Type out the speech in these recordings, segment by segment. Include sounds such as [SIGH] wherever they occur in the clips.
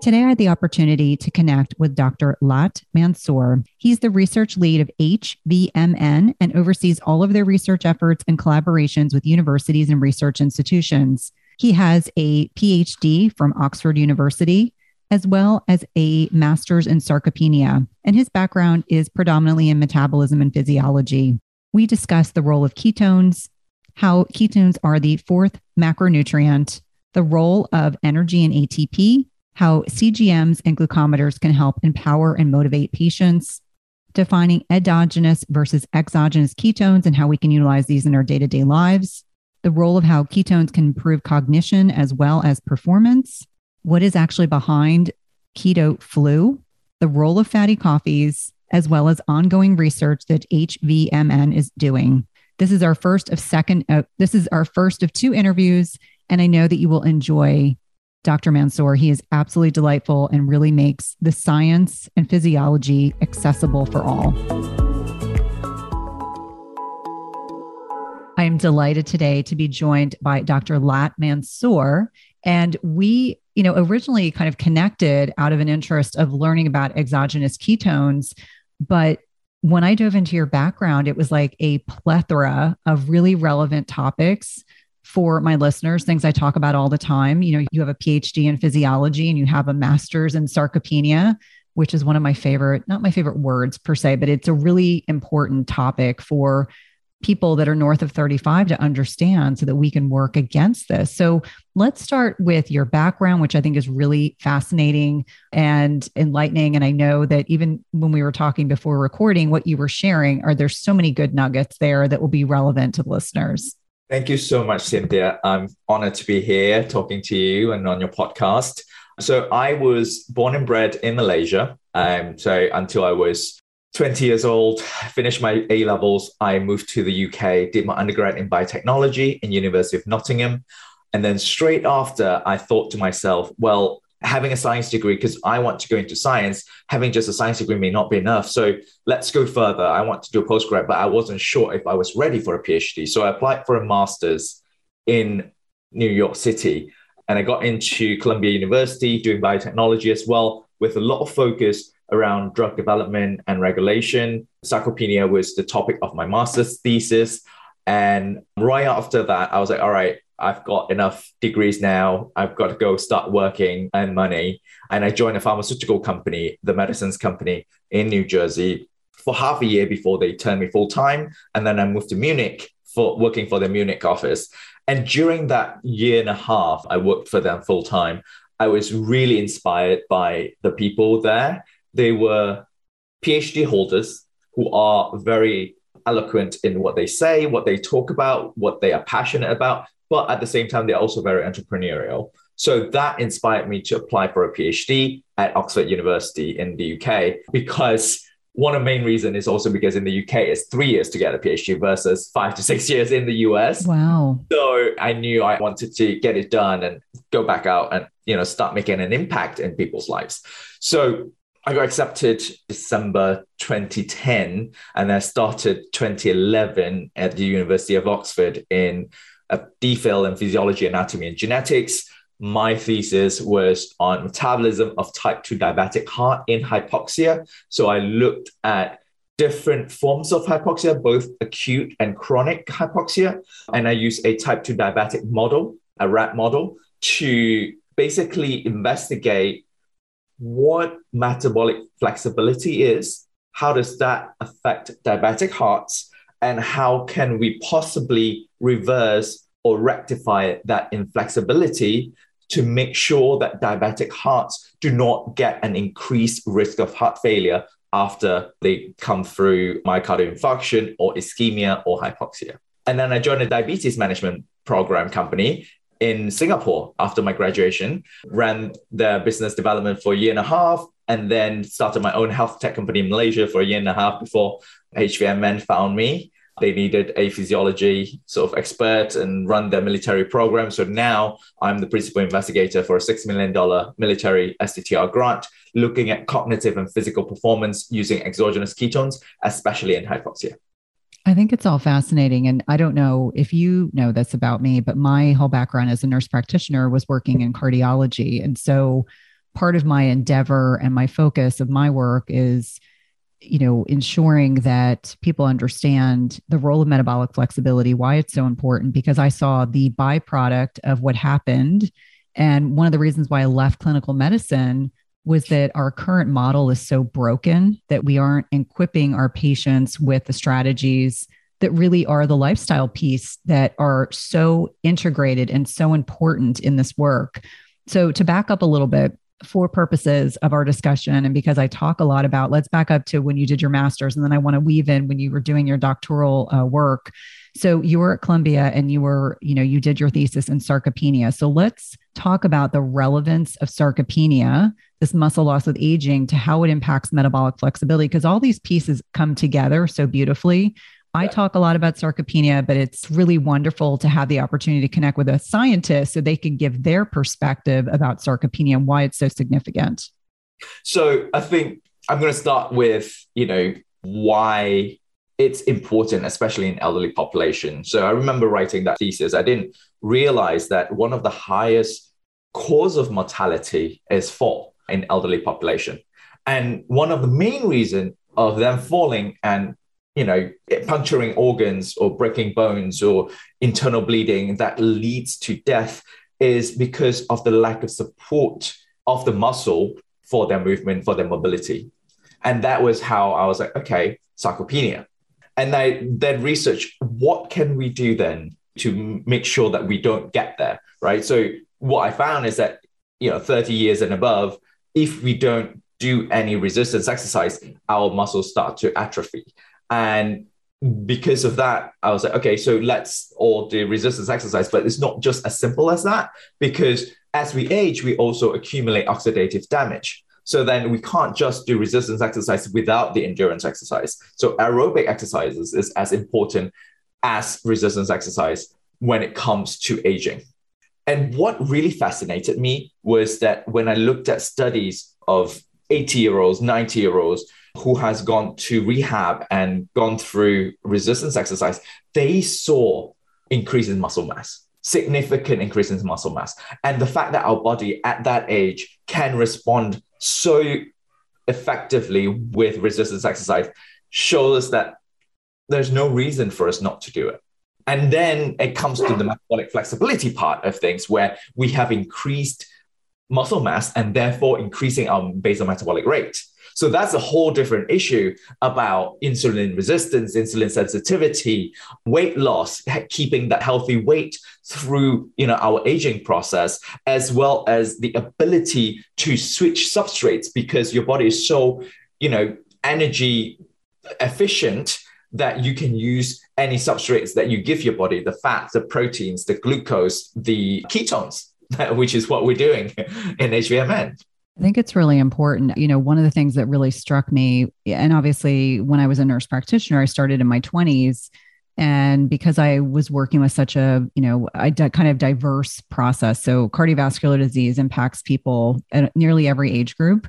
Today, I had the opportunity to connect with Dr. Latt Mansor. He's the research lead of HVMN and oversees all of their research efforts and collaborations with universities and research institutions. He has a PhD from Oxford University, as well as a master's in sarcopenia, and his background is predominantly in metabolism and physiology. We discuss the role of ketones, how ketones are the fourth macronutrient, the role of energy and ATP, how CGMs and glucometers can help empower and motivate patients, defining endogenous versus exogenous ketones and how we can utilize these in our day to day lives, the role of how ketones can improve cognition as well as performance, what is actually behind keto flu, the role of fatty coffees, as well as ongoing research that HVMN is doing. This is our first of second, uh, this is our first of two interviews, and I know that you will enjoy Dr. Mansor. He is absolutely delightful and really makes the science and physiology accessible for all. I am delighted today to be joined by Dr. Latt Mansor. And we, you know, originally kind of connected out of an interest of learning about exogenous ketones. But when I dove into your background, it was like a plethora of really relevant topics for my listeners, things I talk about all the time. You know, you have a PhD in physiology and you have a master's in sarcopenia, which is one of my favorite, not my favorite words per se, but it's a really important topic for people that are north of 35 to understand so that we can work against this. So let's start with your background, which I think is really fascinating and enlightening. And I know that even when we were talking before recording, what you were sharing are there's so many good nuggets there that will be relevant to the listeners. Thank you so much, Cynthia. I'm honored to be here talking to you and on your podcast. So, I was born and bred in Malaysia. Um, so, until I was 20 years old, finished my A levels, I moved to the UK, did my undergrad in biotechnology in University of Nottingham. And then straight after, I thought to myself, well, having a science degree because I want to go into science. Having just a science degree may not be enough. So let's go further. I want to do a postgrad, but I wasn't sure if I was ready for a PhD. So I applied for a master's in New York City. And I got into Columbia University doing biotechnology as well, with a lot of focus around drug development and regulation. Sarcopenia was the topic of my master's thesis. And right after that, I was like, all right, I've got enough degrees now. I've got to go start working and money. And I joined a pharmaceutical company, the medicines company in New Jersey for half a year before they turned me full time. And then I moved to Munich for working for the Munich office. And during that year and a half, I worked for them full time. I was really inspired by the people there. They were PhD holders who are very eloquent in what they say, what they talk about, what they are passionate about, but at the same time, they're also very entrepreneurial. So that inspired me to apply for a PhD at Oxford University in the UK because one of the main reasons is also because in the UK it's three years to get a PhD versus five to six years in the US. Wow. So I knew I wanted to get it done and go back out and you know start making an impact in people's lives. So I got accepted December 2010 and I started 2011 at the University of Oxford in a DPhil in physiology, anatomy, and genetics. My thesis was on metabolism of type 2 diabetic heart in hypoxia. So I looked at different forms of hypoxia, both acute and chronic hypoxia. And I used a type 2 diabetic model, a rat model, to basically investigate what metabolic flexibility is, how does that affect diabetic hearts, and how can we possibly reverse or rectify that inflexibility to make sure that diabetic hearts do not get an increased risk of heart failure after they come through myocardial infarction or ischemia or hypoxia. And then I joined a diabetes management program company in Singapore after my graduation, ran the business development for a year and a half, and then started my own health tech company in Malaysia for a year and a half before HVMN found me. They needed a physiology sort of expert and run their military program. So now I'm the principal investigator for a $6 million military STTR grant looking at cognitive and physical performance using exogenous ketones, especially in hypoxia. I think it's all fascinating. And I don't know if you know this about me, but my whole background as a nurse practitioner was working in cardiology. And so part of my endeavor and my focus of my work is you know ensuring that people understand the role of metabolic flexibility why it's so important because i saw the byproduct of what happened and one of the reasons why i left clinical medicine was that our current model is so broken that we aren't equipping our patients with the strategies that really are the lifestyle piece that are so integrated and so important in this work. So, to back up a little bit, for purposes of our discussion, and because I talk a lot about, let's back up to when you did your master's, and then I want to weave in when you were doing your doctoral uh, work. So you were at Columbia and you were, you know, you did your thesis in sarcopenia. So let's talk about the relevance of sarcopenia, this muscle loss with aging, to how it impacts metabolic flexibility, because all these pieces come together so beautifully. I talk a lot about sarcopenia, but it's really wonderful to have the opportunity to connect with a scientist so they can give their perspective about sarcopenia and why it's so significant. So I think I'm going to start with, you know, why it's important, especially in elderly population. So I remember writing that thesis. I didn't realize that one of the highest cause of mortality is fall in elderly population. And one of the main reason of them falling and you know puncturing organs or breaking bones or internal bleeding that leads to death is because of the lack of support of the muscle for their movement for their mobility and that was how i was like okay sarcopenia and I then research what can we do then to make sure that we don't get there, right? So what I found is that you know 30 years and above, if we don't do any resistance exercise, our muscles start to atrophy. And because of that, I was like, okay, so let's all do resistance exercise. But it's not just as simple as that, because as we age, we also accumulate oxidative damage. So then we can't just do resistance exercise without the endurance exercise. So aerobic exercises is as important as resistance exercise when it comes to aging. And what really fascinated me was that when I looked at studies of 80 year olds, 90 year olds who has gone to rehab and gone through resistance exercise, they saw increase in muscle mass significant increase in muscle mass. And the fact that our body at that age can respond so effectively with resistance exercise shows us that there's no reason for us not to do it. And then it comes to the metabolic flexibility part of things where we have increased muscle mass and therefore increasing our basal metabolic rate. So that's a whole different issue about insulin resistance, insulin sensitivity, weight loss, keeping that healthy weight through you know our aging process, as well as the ability to switch substrates because your body is so you know energy efficient that you can use any substrates that you give your body the fats the proteins the glucose the ketones [LAUGHS] which is what we're doing in hvmn I think it's really important. You know, one of the things that really struck me, and obviously when I was a nurse practitioner, I started in my 20s. And because I was working with such a, you know, a di- kind of diverse process. So cardiovascular disease impacts people at nearly every age group.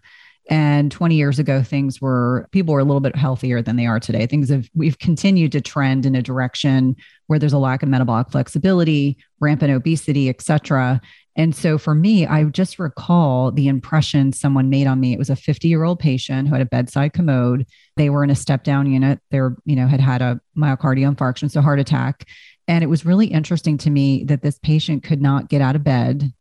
And 20 years ago, things were, people were a little bit healthier than they are today. Things have, we've continued to trend in a direction where there's a lack of metabolic flexibility, rampant obesity, et cetera. And so for me, I just recall the impression someone made on me. It was a 50 year old patient who had a bedside commode. They were in a step down unit. They were, you know, had had a myocardial infarction, so heart attack. And it was really interesting to me that this patient could not get out of bed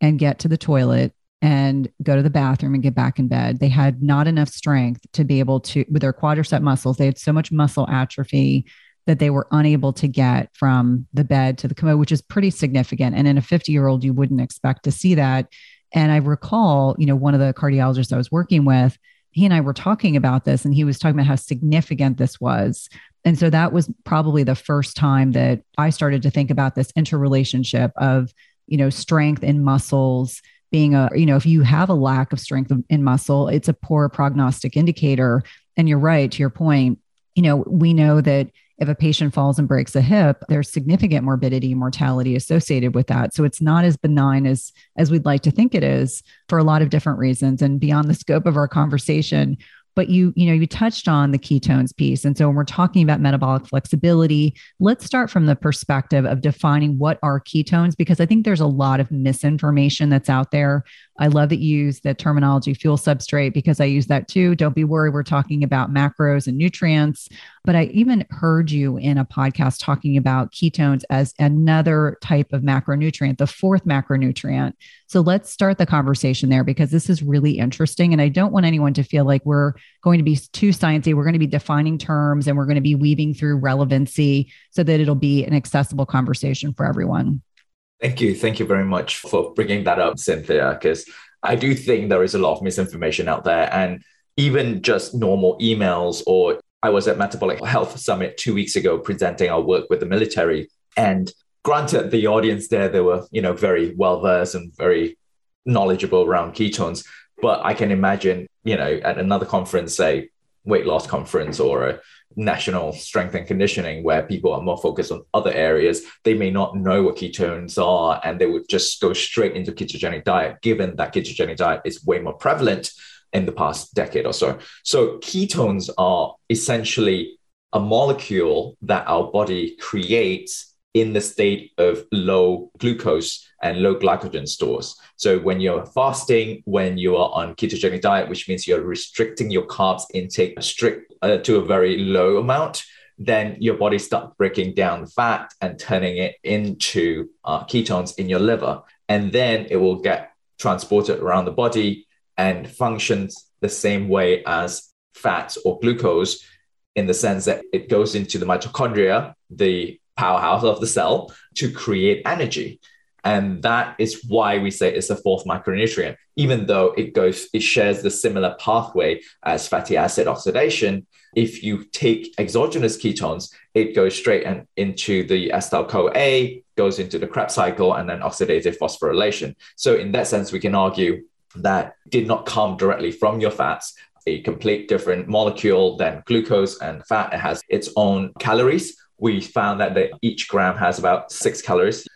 and get to the toilet and go to the bathroom and get back in bed. They had not enough strength to be able to, with their quadricep muscles, they had so much muscle atrophy that they were unable to get from the bed to the commode, which is pretty significant. And in a 50 year old, you wouldn't expect to see that. And I recall, you know, one of the cardiologists I was working with, he and I were talking about this, and he was talking about how significant this was. And so that was probably the first time that I started to think about this interrelationship of, you know, strength in muscles being a, you know, if you have a lack of strength in muscle, it's a poor prognostic indicator. And you're right to your point. You know, we know that if a patient falls and breaks a hip, there's significant morbidity and mortality associated with that. So it's not as benign as as we'd like to think it is for a lot of different reasons. And beyond the scope of our conversation, but you you know you touched on the ketones piece. And so when we're talking about metabolic flexibility let's start from the perspective of defining what are ketones because i think there's a lot of misinformation that's out there. I love that you use the terminology fuel substrate because i use that too. Don't be worried we're talking about macros and nutrients. But i even heard you in a podcast talking about ketones as another type of macronutrient the fourth macronutrient so let's start the conversation there because this is really interesting. And I don't want anyone to feel like we're going to be too sciencey. We're going to be defining terms and we're going to be weaving through relevancy so that it'll be an accessible conversation for everyone. Thank you. Thank you very much for bringing that up, Cynthia, because I do think there is a lot of misinformation out there. And even just normal emails, or I was at Metabolic Health Summit two weeks ago presenting our work with the military. And granted the audience there they were you know very well versed and very knowledgeable around ketones but i can imagine you know at another conference say weight loss conference or a national strength and conditioning where people are more focused on other areas they may not know what ketones are and they would just go straight into ketogenic diet given that ketogenic diet is way more prevalent in the past decade or so. So ketones are essentially a molecule that our body creates in the state of low glucose and low glycogen stores. So when you're fasting, when you are on ketogenic diet, which means you're restricting your carbs intake strict uh, to a very low amount, then your body starts breaking down fat and turning it into uh, ketones in your liver. And then it will get transported around the body and functions the same way as fats or glucose in the sense that it goes into the mitochondria, the powerhouse of the cell to create energy. And that is why we say it's a fourth macronutrient, even though it goes, it shares the similar pathway as fatty acid oxidation. If you take exogenous ketones, it goes straight and into the acetyl CoA, goes into the Krebs cycle, and then oxidative phosphorylation. So, in that sense, we can argue that did not come directly from your fats, a complete different molecule than glucose and fat. It has its own calories we found that the, each gram has about six calories.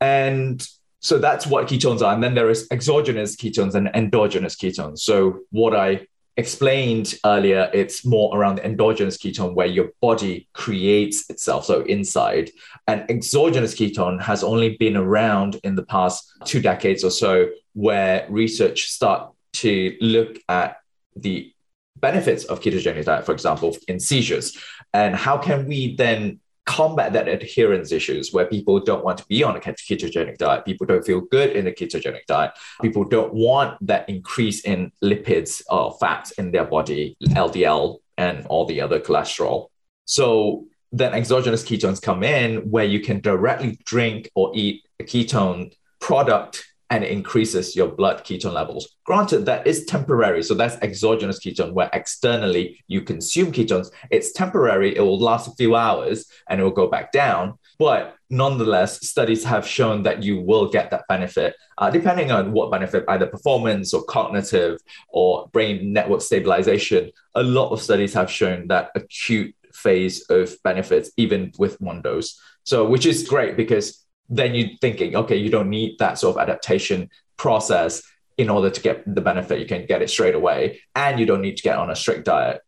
And so that's what ketones are. And then there is exogenous ketones and endogenous ketones. So what I explained earlier, it's more around the endogenous ketone where your body creates itself, so inside. And exogenous ketone has only been around in the past two decades or so, where research start to look at the benefits of ketogenic diet, for example, in seizures. And how can we then combat that adherence issues where people don't want to be on a ketogenic diet? People don't feel good in a ketogenic diet. People don't want that increase in lipids or fats in their body ldl and all the other cholesterol. So then exogenous ketones come in where you can directly drink or eat a ketone product and it increases your blood ketone levels. Granted, that is temporary. So that's exogenous ketone, where externally you consume ketones. It's temporary, it will last a few hours and it will go back down. But nonetheless, studies have shown that you will get that benefit, uh, depending on what benefit, either performance or cognitive or brain network stabilization. A lot of studies have shown that acute phase of benefits, even with one dose. So, which is great because then you're thinking, okay, you don't need that sort of adaptation process in order to get the benefit. You can get it straight away, and you don't need to get on a strict diet.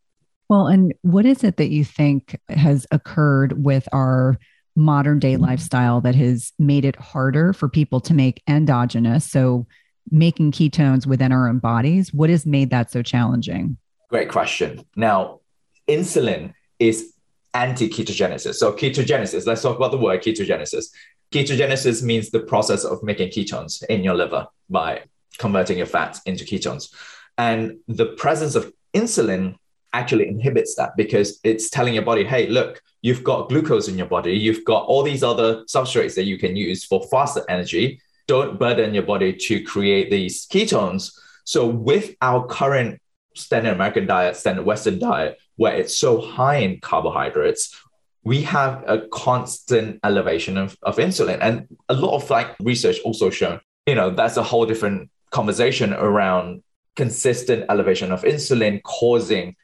Well, and what is it that you think has occurred with our modern day mm-hmm. lifestyle that has made it harder for people to make endogenous? So, making ketones within our own bodies. What has made that so challenging? Great question. Now, insulin is anti ketogenesis. So, ketogenesis, let's talk about the word ketogenesis. Ketogenesis means the process of making ketones in your liver by converting your fats into ketones. And the presence of insulin actually inhibits that because it's telling your body, hey, look, you've got glucose in your body, you've got all these other substrates that you can use for faster energy. Don't burden your body to create these ketones. So, with our current standard American diet, standard Western diet, where it's so high in carbohydrates, we have a constant elevation of, of insulin. And a lot of like research also shown, you know, that's a whole different conversation around consistent elevation of insulin causing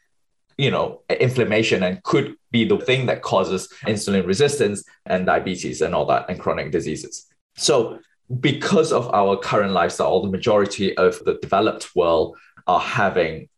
you know inflammation and could be the thing that causes insulin resistance and diabetes and all that and chronic diseases so because of our current lifestyle the majority of the developed world are having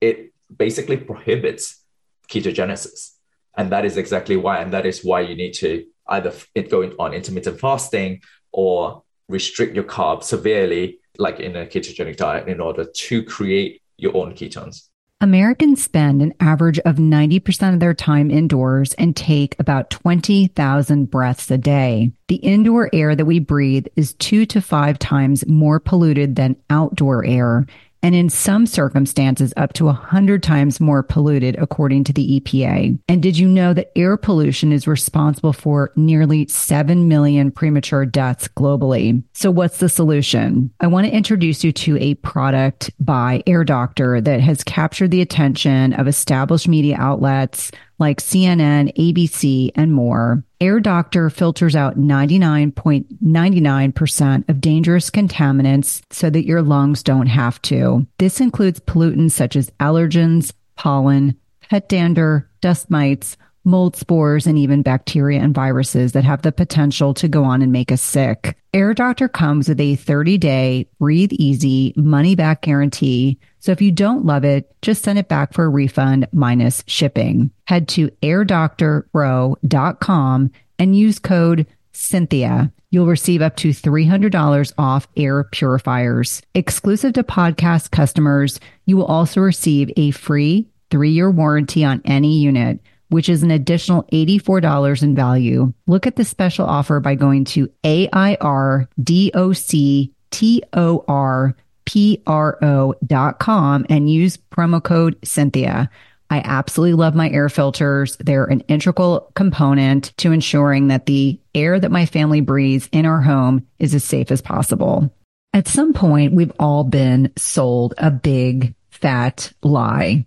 it basically prohibits ketogenesis and that is exactly why and that is why you need to either go on intermittent fasting or restrict your carbs severely like in a ketogenic diet in order to create your own ketones. Americans spend an average of 90% of their time indoors and take about 20,000 breaths a day. The indoor air that we breathe is two to five times more polluted than outdoor air and in some circumstances up to 100 times more polluted, according to the EPA. And did you know that air pollution is responsible for nearly 7 million premature deaths globally? So, what's the solution? I want to introduce you to a product by Air Doctor that has captured the attention of established media outlets like CNN, ABC, and more. Air Doctor filters out 99.99% of dangerous contaminants so that your lungs don't have to. This includes pollutants such as allergens, pollen, pet dander, dust mites, mold spores, and even bacteria and viruses that have the potential to go on and make us sick. Air Doctor comes with a 30 day breathe easy money back guarantee. So if you don't love it, just send it back for a refund minus shipping. Head to airdoctorpro.com and use code Cynthia. You'll receive up to $300 off air purifiers. Exclusive to podcast customers, you will also receive a free three year warranty on any unit which is an additional $84 in value. Look at the special offer by going to AIRDOCTORPRO.com and use promo code Cynthia. I absolutely love my air filters. They're an integral component to ensuring that the air that my family breathes in our home is as safe as possible. At some point, we've all been sold a big fat lie.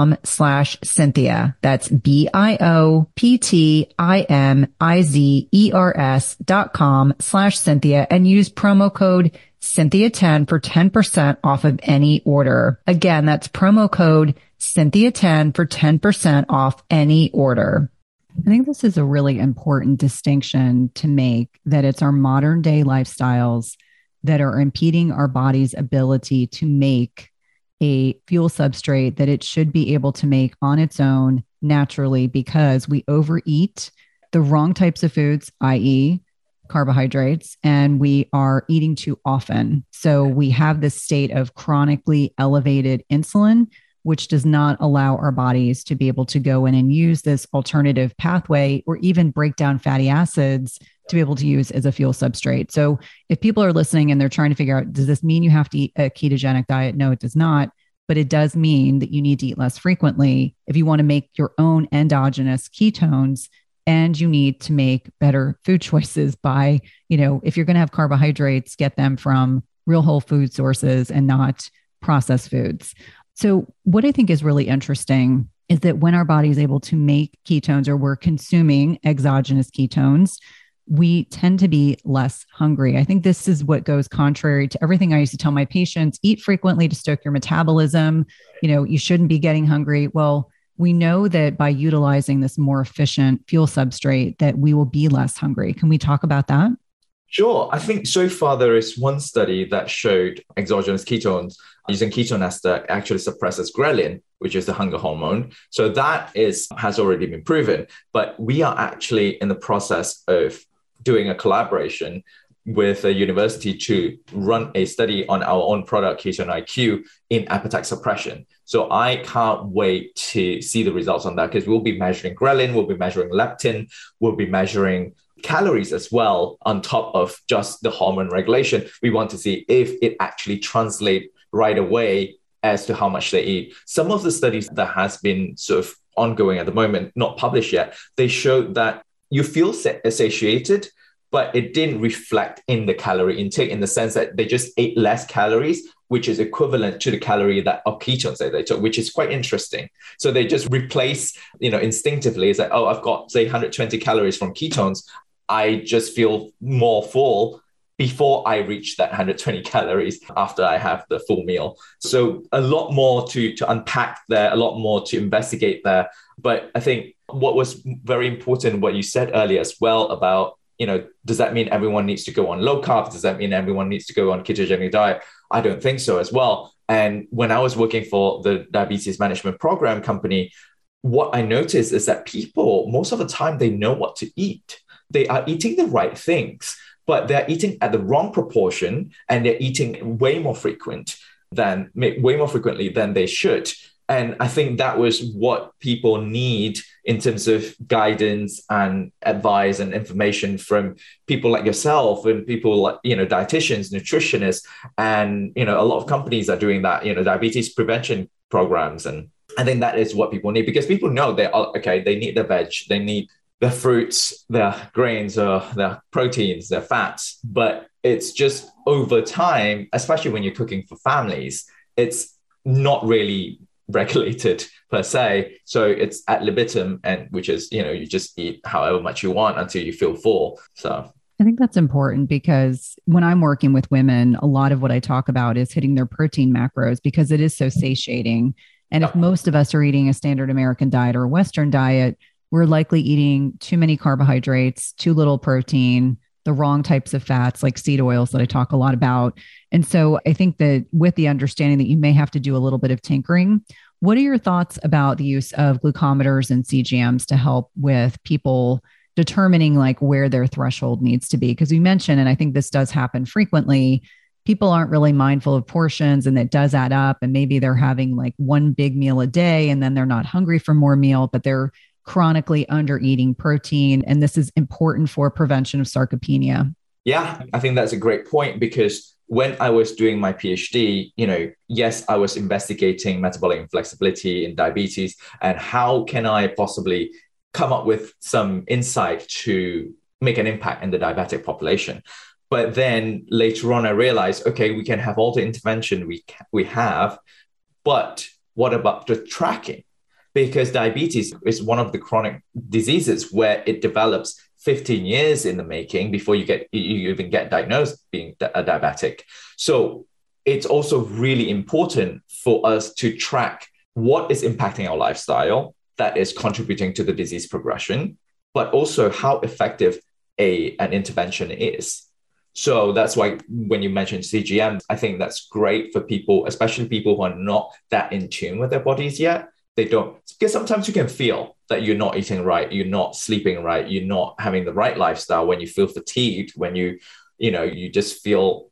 com slash Cynthia. That's B-I-O-P-T-I-M-I-Z-E-R-S dot com slash Cynthia and use promo code Cynthia 10 for 10% off of any order. Again, that's promo code Cynthia 10 for 10% off any order. I think this is a really important distinction to make that it's our modern day lifestyles that are impeding our body's ability to make a fuel substrate that it should be able to make on its own naturally because we overeat the wrong types of foods, i.e., carbohydrates, and we are eating too often. So we have this state of chronically elevated insulin, which does not allow our bodies to be able to go in and use this alternative pathway or even break down fatty acids to be able to use as a fuel substrate. So if people are listening and they're trying to figure out, does this mean you have to eat a ketogenic diet? No, it does not. But it does mean that you need to eat less frequently if you want to make your own endogenous ketones and you need to make better food [LAUGHS] choices by, you know, if you're going to have carbohydrates, get them from real whole food sources and not processed foods. So, what I think is really interesting is that when our body is able to make ketones or we're consuming exogenous ketones, we tend to be less hungry. I think this is what goes contrary to everything I used to tell my patients eat frequently to stoke your metabolism. You know, you shouldn't be getting hungry. Well, we know that by utilizing this more efficient fuel substrate that we will be less hungry. Can we talk about that? Sure. I think so far there is one study that showed exogenous ketones using ketone ester actually suppresses ghrelin, which is the hunger hormone. So that is has already been proven. But we are actually in the process of doing a collaboration with a university to run a study on our own product, Ketone IQ, in appetite suppression. So I can't wait to see the results on that because we'll be measuring ghrelin, we'll be measuring leptin, we'll be measuring calories as well on top of just the hormone regulation. We want to see if it actually translate right away as to how much they eat. Some of the studies that has been sort of ongoing at the moment, not published yet, they showed that you feel satiated, but it didn't reflect in the calorie intake in the sense that they just ate less calories, which is equivalent to the calorie that of ketones that they took, which is quite interesting. So they just replace, you know, instinctively, it's like, oh, I've got say 120 calories from ketones. I just feel more full before I reach that 120 calories after I have the full meal. So a lot more to, to unpack there, a lot more to investigate there. But I think what was very important, what you said earlier as well about, you know, does that mean everyone needs to go on low carb? Does that mean everyone needs to go on ketogenic diet? I don't think so as well. And when I was working for the diabetes management program company, what I noticed is that people, most of the time, they know what to eat they are eating the right things, but they're eating at the wrong proportion and they're eating way more frequent than way more frequently than they should. And I think that was what people need in terms of guidance and advice and information from people like yourself and people like, you know, dietitians, nutritionists, and, you know, a lot of companies are doing that, you know, diabetes prevention programs. And I think that is what people need because people know they are, okay, they need the veg, they need their fruits, their grains, or their proteins, their fats. But it's just over time, especially when you're cooking for families, it's not really [LAUGHS] regulated per se. So it's ad libitum, and which is you know you just eat however much you want until you feel full. So I think that's important because when I'm working with women, a lot of what I talk about is hitting their protein macros because it is so satiating. And if most of us are eating a standard American diet or a Western diet, we're likely eating too many carbohydrates, too little protein, the wrong types of fats like seed oils that I talk a lot about. And so I think that with the understanding that you may have to do a little bit of tinkering, what are your thoughts about the use of glucometers and CGMs to help with people determining like where their threshold needs to be? Because you mentioned, and I think this does happen frequently, people aren't really mindful of portions and it does add up. And maybe they're having like one big meal a day and then they're not hungry for more meal, but they're chronically under eating protein. And this is important for prevention of sarcopenia. Yeah, I think that's a great point because when I was doing my PhD, you know, yes, I was investigating metabolic inflexibility in diabetes and how can I possibly come up with some insight to make an impact in the diabetic population. But then later on, I realized, okay, we can have all the intervention we we have, but what about the tracking? Because diabetes is one of the chronic diseases where it develops 15 years in the making before you get you even get diagnosed being a diabetic. So it's also really important for us to track what is impacting our lifestyle that is contributing to the disease progression but also how effective a an intervention is. So that's why when you mentioned CGM, I think that's great for people, especially people who are not that in tune with their bodies yet, they don't because sometimes you can feel that you're not eating right you're not sleeping right you're not having the right lifestyle when you feel fatigued when you you know you just feel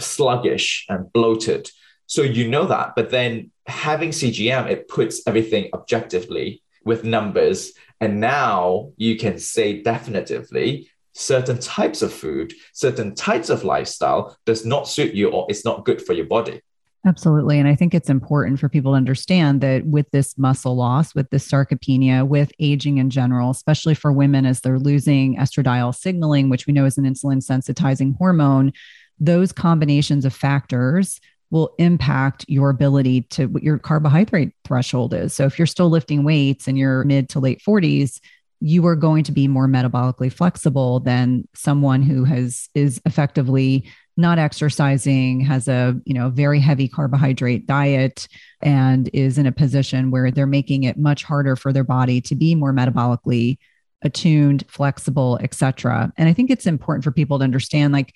sluggish and bloated. So you know that but then having cgm it puts everything objectively with numbers. And now you can say definitively certain types of food certain types of lifestyle does not suit you or it's not good for your body Absolutely. And I think it's important for people to understand that with this muscle loss, with this sarcopenia, with aging in general, especially for women as they're losing estradiol signaling, which we know is an insulin sensitizing hormone, those combinations of factors will impact your ability to what your carbohydrate threshold is. So if you're still lifting weights in your mid to late 40s, you are going to be more metabolically flexible than someone who has is effectively not exercising has a you know very heavy carbohydrate diet and is in a position where they're making it much harder for their body to be more metabolically attuned flexible etc and i think it's important for people to understand like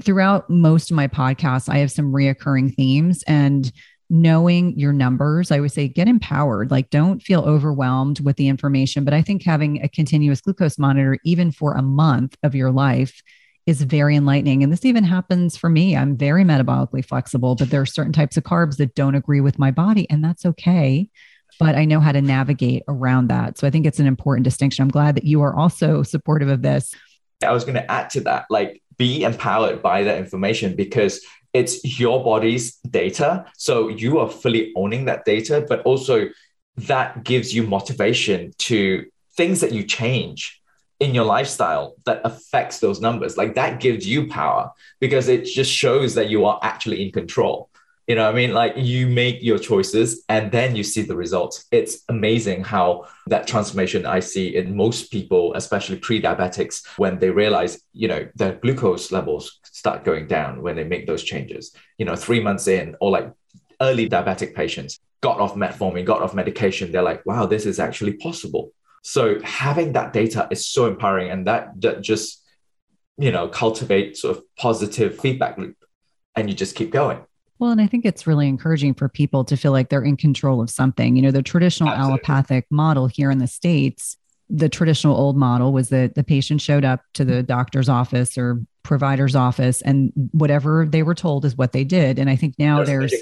throughout most of my podcasts i have some reoccurring themes and knowing your numbers i would say get empowered. Like don't feel overwhelmed with the information. But i think having a continuous glucose monitor even for a month of your life is very enlightening. And this even happens for me. I'm very metabolically flexible, but there are certain types of carbs that don't agree with my body, and that's okay. But I know how to navigate around that. So I think it's an important distinction. I'm glad that you are also supportive of this. I was going to add to that, like be empowered by that information because it's your body's data. So you are fully owning that data, but also that gives you motivation to things that you change in your lifestyle that affects those numbers. Like that gives you power because it just shows that you are actually in control. You know i mean? Like you make your choices and then you see the results. It's amazing how that transformation i see in most people especially pre-diabetics when they realize you know their glucose levels start going down when they make those changes. You know 3 months in or like early diabetic patients got off metformin got off medication. They're like wow this is actually possible so having that data is so empowering, and that, that just you know cultivate sort of positive feedback loop, and you just keep going. Well, and I think it's really encouraging for people to feel like they're in control of something. You know, the traditional Absolutely. allopathic model here in the States, the traditional old model was that the patient showed up to the doctor's office or provider's office and whatever they were told is what they did. And I think now there's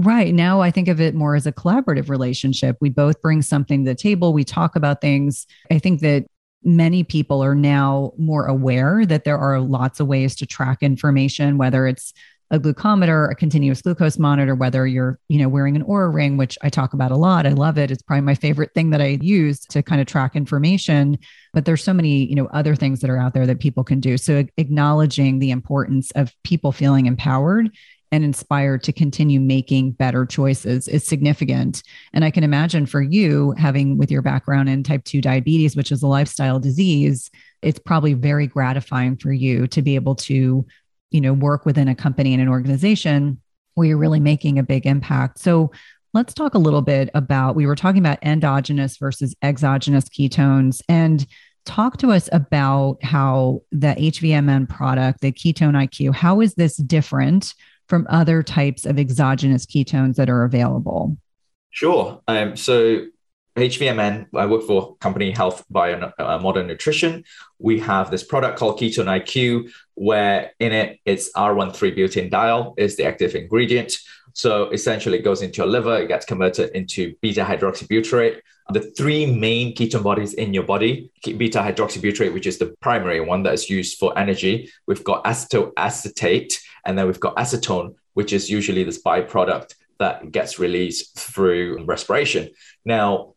Right. Now I think of it more as a collaborative relationship. We both bring something to the table, we talk about things. I think that many people are now more aware that there are lots of ways to track information, whether it's a glucometer, a continuous glucose monitor, whether you're, you know, wearing an Oura ring, which I talk about a lot. I love it. It's probably my favorite thing that I use to kind of track information. But there's so many, you know, other things that are out there that people can do. So acknowledging the importance of people feeling empowered and inspired to continue making better choices is significant. And I can imagine for you, having with your background in type 2 diabetes, which is a lifestyle disease, it's probably very gratifying for you to be able to, you know, work within a company and an organization where you're really making a big impact. So let's talk a little bit about we were talking about endogenous versus exogenous ketones and talk to us about how the HVMN product, the Ketone IQ, how is this different from other types of exogenous ketones that are available? Sure. Um, so HVMN, I work for company Health Via uh, Modern Nutrition. We have this product called Ketone IQ, where in it it's R13 butanediol is the active ingredient. So essentially, it goes into your liver, it gets converted into beta hydroxybutyrate. The three main ketone bodies in your body beta hydroxybutyrate, which is the primary one that is used for energy. We've got acetoacetate, and then we've got acetone, which is usually this byproduct that gets released through respiration. Now,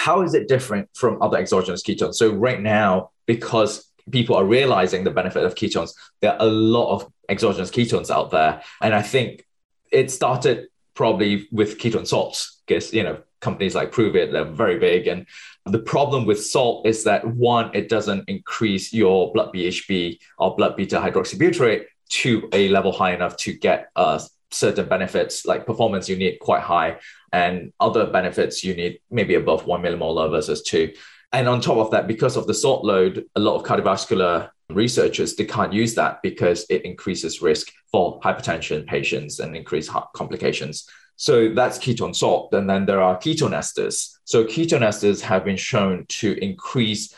how is it different from other exogenous ketones? So, right now, because people are realizing the benefit of ketones, there are a lot of exogenous ketones out there. And I think it started probably with ketone salts because you know companies like Pruvit they're very big and the problem with salt is that one it doesn't increase your blood bhb or blood beta hydroxybutyrate to a level high enough to get uh, certain benefits like performance you need quite high and other benefits you need maybe above one millimolar versus two. And on top of that because of the salt load a lot of cardiovascular researchers they can't use that because it increases risk for hypertension patients and increased heart complications. So that's ketone salt. And then there are ketone esters. So ketone esters have been shown to increase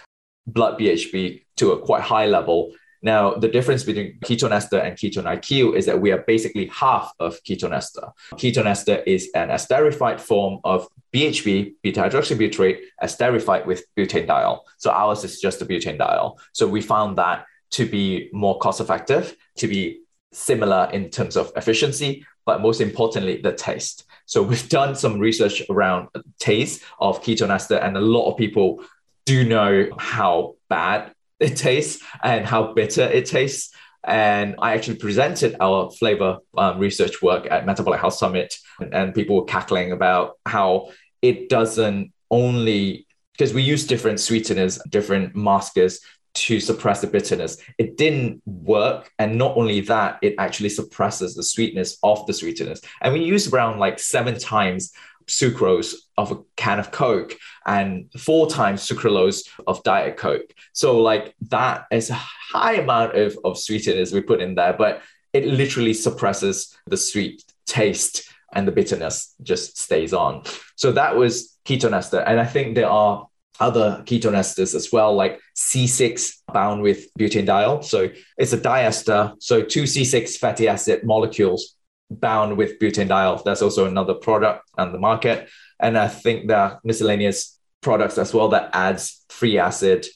blood bhb to a quite high level now, the difference between ketone ester and ketone IQ is that we are basically half of ketone ester. Ketone ester is an esterified form of BHB, beta hydroxybutyrate, esterified with butanediol. So ours is just a butanediol. So we found that to be more cost effective, to be similar in terms of efficiency, but most importantly, the taste. So we've done some research around taste of ketone ester, and a lot of people do know how bad it tastes and how bitter it tastes. And I actually presented our flavor um, research work at Metabolic Health Summit, and, and people were cackling about how it doesn't only because we use different sweeteners, different maskers to suppress the bitterness. It didn't work. And not only that, it actually suppresses the sweetness of the sweeteners. And we use around like seven times sucrose of a can of Coke and four times sucralose of Diet Coke. So, like, that is a high amount of, of sweeteners we put in there, but it literally suppresses the sweet taste and the bitterness just stays on. So, that was ketone ester. And I think there are other ketone esters as well, like C6 bound with butanediol. So it's a diester. So two C6 fatty acid molecules bound with butanediol. That's also another product on the market. And I think there are miscellaneous products as well that adds free acid,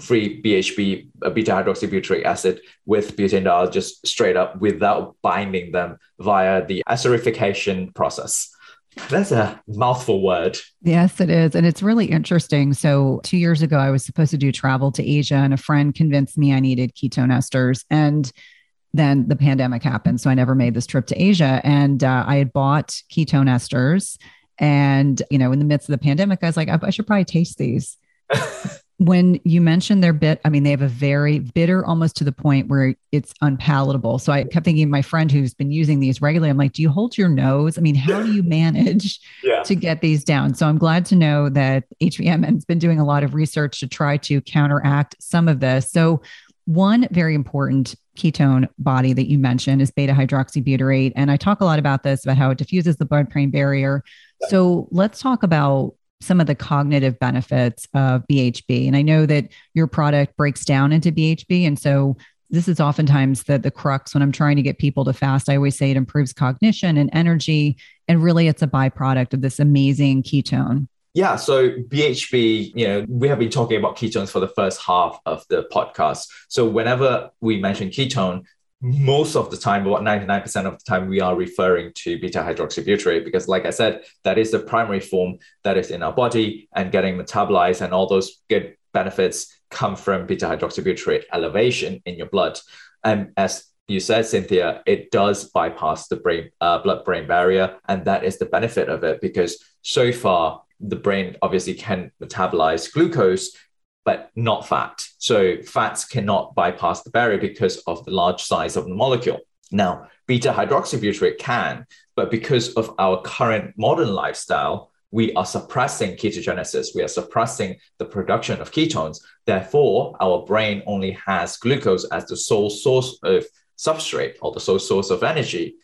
free BHB, uh, beta hydroxybutyric acid with butanediol just straight up without binding them via the esterification process. That's a mouthful word. Yes, it is. And it's really interesting. So, two years ago, I was supposed to do travel to Asia, and a friend convinced me I needed ketone esters. And then the pandemic happened. So, I never made this trip to Asia. And uh, I had bought ketone esters. And, you know, in the midst of the pandemic, I was like, I, I should probably taste these. [LAUGHS] when you mentioned their bit, I mean, they have a very bitter, almost to the point where it's unpalatable. So I kept thinking, my friend who's been using these regularly, I'm like, do you hold your nose? I mean, how do you manage [LAUGHS] yeah. to get these down? So I'm glad to know that HVMN has been doing a lot of research to try to counteract some of this. So one very important ketone body that you mentioned is beta hydroxybutyrate. And I talk a lot about this, about how it diffuses the blood brain barrier. So let's talk about some of the cognitive benefits of BHB. And I know that your product breaks down into BHB. And so this is oftentimes the, the crux when I'm trying to get people to fast. I always say it improves cognition and energy. And really, it's a byproduct of this amazing ketone. Yeah, so BHB, you know, we have been talking about ketones for the first half of the podcast. So whenever we mention ketone, most of the time, about 99% of the time, we are referring to beta hydroxybutyrate because, like I said, that is the primary form that is in our body and getting metabolized, and all those good benefits come from beta hydroxybutyrate elevation in your blood. And as you said, Cynthia, it does bypass the brain uh, blood brain barrier, and that is the benefit of it because so far the brain obviously can metabolize glucose but not fat. So fats cannot bypass the barrier because of the large size of the molecule. Now, beta hydroxybutyrate can, but because of our current modern lifestyle, we are suppressing ketogenesis. We are suppressing the production of ketones. Therefore, our brain only has glucose as the sole source of substrate or the sole source of energy.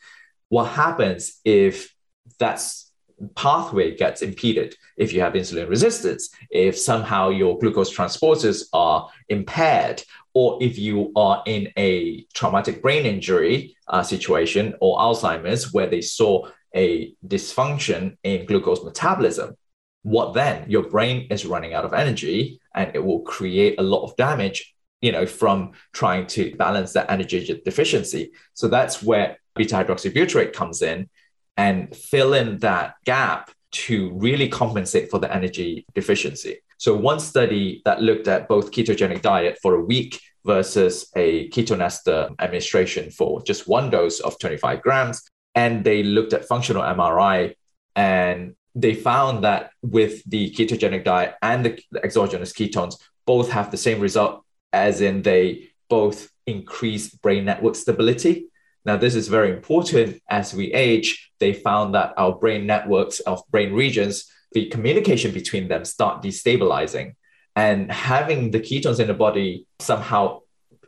What happens if that's pathway gets impeded if you have insulin resistance, if somehow your glucose transporters are impaired, or if you are in a traumatic brain injury uh, situation or Alzheimer's where they saw a dysfunction in glucose metabolism, what then? Your brain is running out of energy and it will create a lot of damage you know from trying to balance that energy deficiency so that's where beta hydroxybutyrate comes in and fill in that gap to really compensate for the energy deficiency. So, one study that looked at both ketogenic diet for a week versus a ketone ester administration for just one dose of 25 grams, and they looked at functional MRI and they found that with the ketogenic diet and the, the exogenous ketones both have the same result as in they both increase brain network stability now, this is very important as we age. They found that our brain networks of brain regions, the communication between them start destabilizing. And having the ketones in the body somehow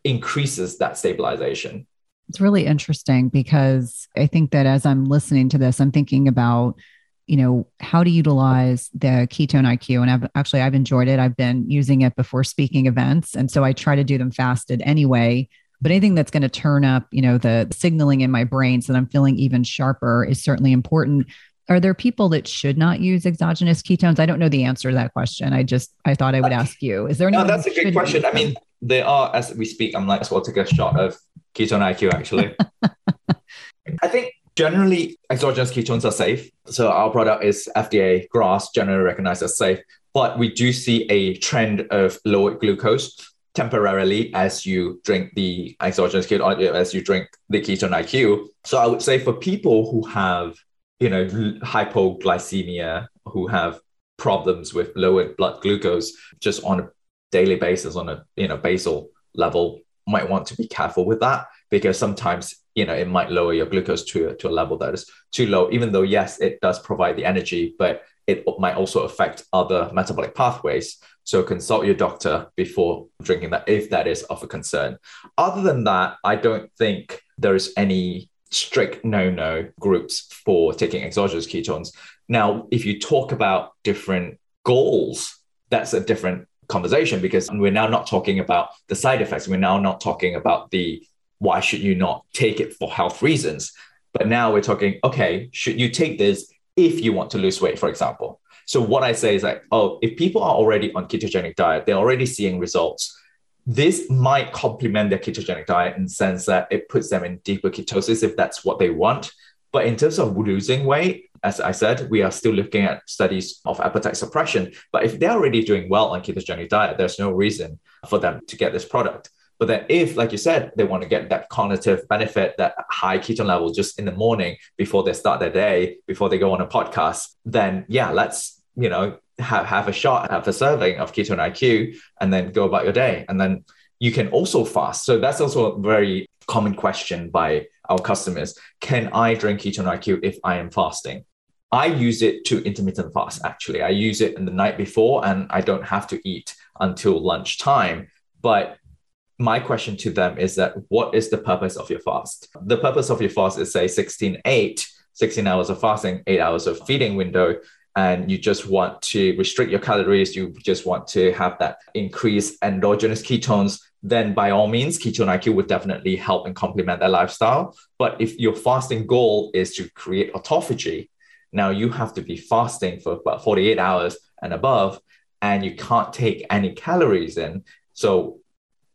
increases that stabilization. It's really interesting because I think that as I'm listening to this, I'm thinking about, you know, how to utilize the ketone IQ. And I've actually I've enjoyed it. I've been using it before speaking events. And so I try to do them fasted anyway but anything that's going to turn up you know the signaling in my brain so that i'm feeling even sharper is certainly important. Are there people that should not use exogenous ketones? I don't know the answer to that question. I just i thought i would ask you. Is there any no, that's a good question. I mean there are as we speak i'm like as well take a shot of ketone iq actually. [LAUGHS] I think generally exogenous ketones are safe. So our product is fda GRAS generally recognized as safe. But we do see a trend of lower glucose temporarily as you drink the exogenous uh, ketone, as you drink the ketone IQ. So I would say for people who have, you know, hypoglycemia, who have problems with lowered blood glucose just on a daily basis on a you know basal level might want to be careful with that because sometimes you know it might lower your glucose to, to a level that is too low even though yes it does provide the energy but it might also affect other metabolic pathways so consult your doctor before drinking that if that is of a concern other than that i don't think there is any strict no-no groups for taking exogenous ketones now if you talk about different goals that's a different conversation because we're now not talking about the side effects. We're now not talking about the why should you not take it for health reasons. But now we're talking, okay, should you take this if you want to lose weight, for example? So what I say is like, oh, if people are already on ketogenic diet, they're already seeing results. This might complement their ketogenic diet in the sense that it puts them in deeper ketosis if that's what they want. But in terms of losing weight, as I said, we are still looking at studies of appetite suppression. But if they're already doing well on ketogenic diet, there's no reason for them to get this product. But then, if, like you said, they want to get that cognitive benefit, that high ketone level just in the morning before they start their day, before they go on a podcast, then yeah, let's, you know, have, have a shot, have a serving of ketone IQ, and then go about your day. And then you can also fast. So that's also a very common question by our customers. Can I drink ketone IQ if I am fasting? I use it to intermittent fast, actually. I use it in the night before and I don't have to eat until lunchtime. But my question to them is that what is the purpose of your fast? The purpose of your fast is, say, 16 8, 16 hours of fasting, eight hours of feeding window. And you just want to restrict your calories. You just want to have that increased endogenous ketones. Then, by all means, ketone IQ would definitely help and complement that lifestyle. But if your fasting goal is to create autophagy, now you have to be fasting for about 48 hours and above, and you can't take any calories in. So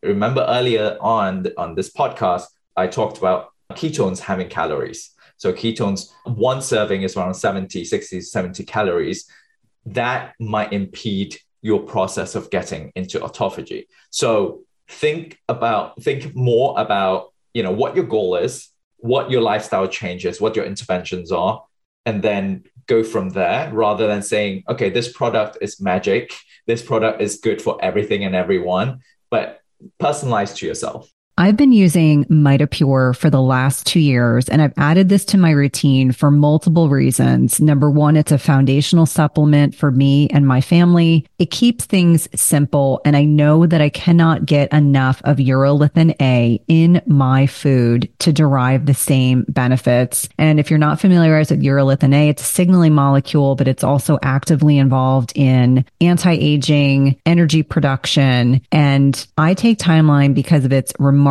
remember earlier on on this podcast, I talked about ketones having calories. So ketones, one serving is around 70, 60, 70 calories. That might impede your process of getting into autophagy. So think about, think more about, you know, what your goal is, what your lifestyle changes, what your interventions are, and then go from there rather than saying, okay, this product is magic. This product is good for everything and everyone, but personalized to yourself. I've been using MitoPure for the last two years, and I've added this to my routine for multiple reasons. Number one, it's a foundational supplement for me and my family. It keeps things simple, and I know that I cannot get enough of urolithin A in my food to derive the same benefits. And if you're not familiarized with urolithin A, it's a signaling molecule, but it's also actively involved in anti-aging, energy production, and I take Timeline because of its remarkable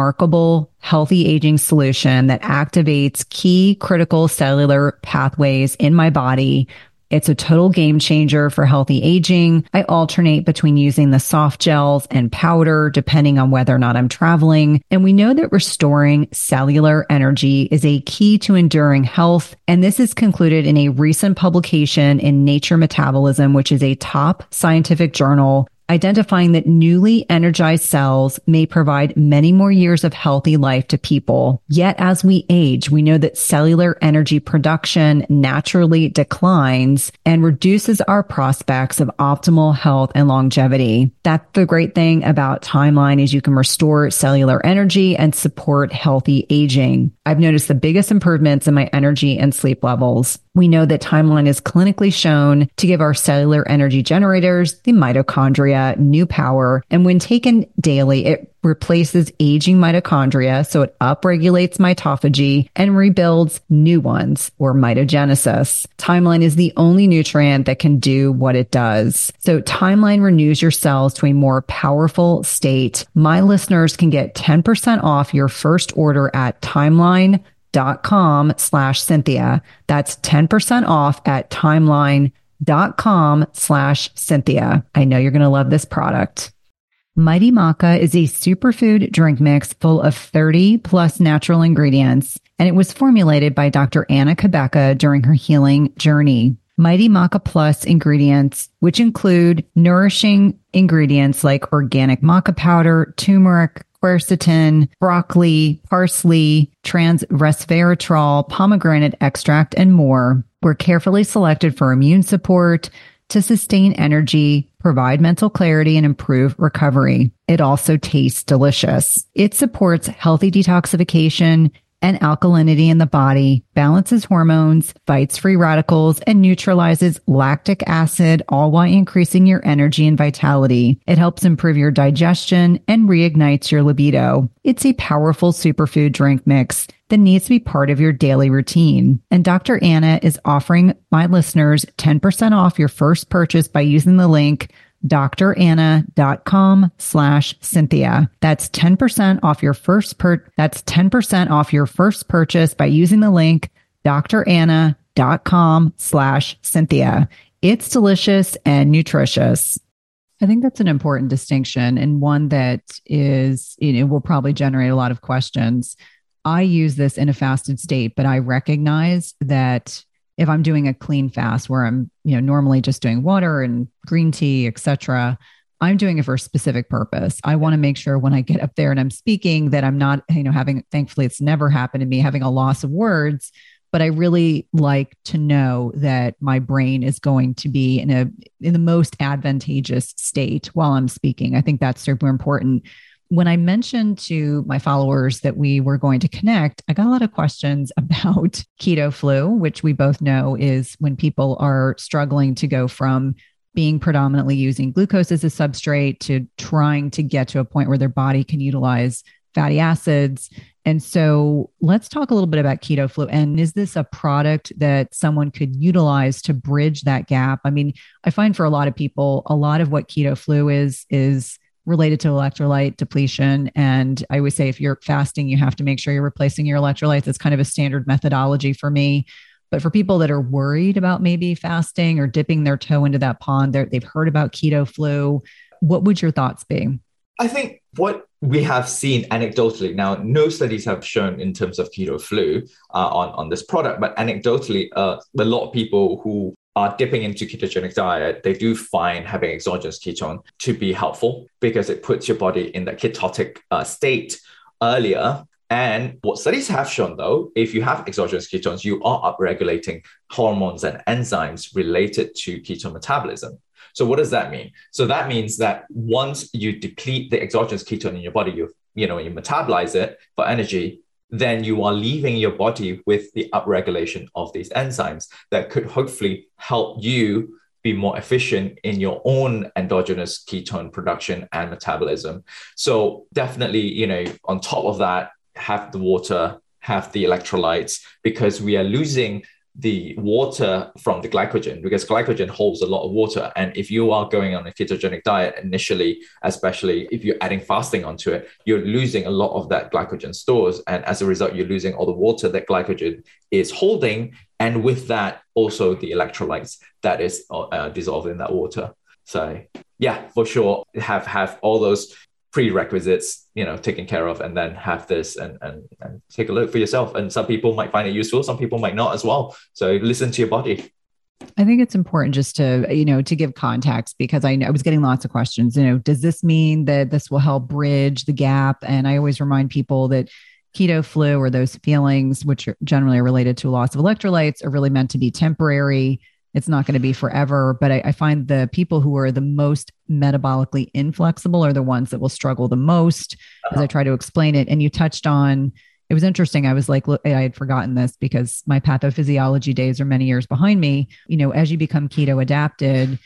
healthy aging solution that activates key critical cellular pathways in my body. It's a total game changer for healthy aging. I alternate between using the soft gels and powder depending on whether or not I'm traveling. And we know that restoring cellular energy is a key to enduring health. And this is concluded in a recent publication in Nature Metabolism, which is a top scientific journal identifying that newly energized cells may provide many more years of healthy life to people. Yet as we age, we know that cellular energy production naturally declines and reduces our prospects of optimal health and longevity. That's the great thing about timeline is you can restore cellular energy and support healthy aging. I've noticed the biggest improvements in my energy and sleep levels. We know that timeline is clinically shown to give our cellular energy generators, the mitochondria, new power. And when taken daily, it replaces aging mitochondria. So it upregulates mitophagy and rebuilds new ones or mitogenesis. Timeline is the only nutrient that can do what it does. So timeline renews your cells to a more powerful state. My listeners can get 10% off your first order at timeline dot com slash Cynthia. That's 10% off at timeline dot com slash Cynthia. I know you're going to love this product. Mighty Maca is a superfood drink mix full of 30 plus natural ingredients, and it was formulated by Dr. Anna Cabeca during her healing journey. Mighty Maca Plus ingredients, which include nourishing ingredients like organic maca powder, turmeric, quercetin, broccoli, parsley, trans resveratrol, pomegranate extract, and more were carefully selected for immune support, to sustain energy, provide mental clarity, and improve recovery. It also tastes delicious. It supports healthy detoxification and alkalinity in the body, balances hormones, fights free radicals, and neutralizes lactic acid, all while increasing your energy and vitality. It helps improve your digestion and reignites your libido. It's a powerful superfood drink mix that needs to be part of your daily routine. And Dr. Anna is offering my listeners 10% off your first purchase by using the link dranna.com slash Cynthia. That's 10% off your first per, that's 10% off your first purchase by using the link dranna.com slash Cynthia. It's delicious and nutritious. I think that's an important distinction and one that is, you know, will probably generate a lot of questions. I use this in a fasted state, but I recognize that if I'm doing a clean fast where I'm, you know, normally just doing water and green tea, etc., I'm doing it for a specific purpose. I want to make sure when I get up there and I'm speaking that I'm not, you know, having thankfully it's never happened to me having a loss of words, but I really like to know that my brain is going to be in a in the most advantageous state while I'm speaking. I think that's super important when I mentioned to my followers that we were going to connect, I got a lot of questions [LAUGHS] about keto flu, which we both know is when people are struggling to go from being predominantly using glucose as a substrate to trying to get to a point where their body can utilize fatty acids. And so let's talk a little bit about keto flu. And is this a product that someone could utilize to bridge that gap? I mean, I find for a lot of people, a lot of what keto flu is, is related to electrolyte depletion. And I always say if you're fasting, you have to make sure you're replacing your electrolytes. It's kind of a standard methodology for me. But for people that are worried about maybe fasting or dipping their toe into that pond, they've heard about keto flu. What would your thoughts be? I think what we have seen anecdotally now, no studies have shown in terms of keto flu uh, on, on this product, but anecdotally, uh, a lot of people who are dipping into ketogenic diet, they do find having exogenous ketone to be helpful because it puts your body in the ketotic uh, state earlier. And what studies have shown, though, if you have exogenous ketones, you are upregulating hormones and enzymes related to ketone metabolism. So what does that mean? So that means that once you deplete the exogenous ketone in your body, you you know you metabolize it for energy, then you are leaving your body with the upregulation of these enzymes that could hopefully help you be more efficient in your own endogenous ketone production and metabolism. So definitely, you know, on top of that, have the water, have the electrolytes, because we are losing the water from the glycogen because glycogen holds a lot of water. And if you are going on a ketogenic diet initially, especially if you're adding fasting onto it, you're losing a lot of that glycogen stores. And as a result, you're losing all the water that glycogen is holding. And with that, also the electrolytes that is uh, dissolved in that water. So yeah, for sure, have have all those prerequisites you know taken care of and then have this and, and and take a look for yourself and some people might find it useful some people might not as well so listen to your body I think it's important just to, you know, to give context because I, I was getting lots of questions. You know, does this mean that this will help bridge the gap? And I always remind people that keto flu or those feelings, which are generally related to loss of electrolytes, are really meant to be temporary it's not going to be forever. But I, I, find the people who are the most metabolically inflexible are the ones that will struggle the most uh-huh. as I try to explain it. And you touched on it was interesting. I was like, look, I had forgotten this because my pathophysiology days are many years behind me. You know, as you become keto adapted,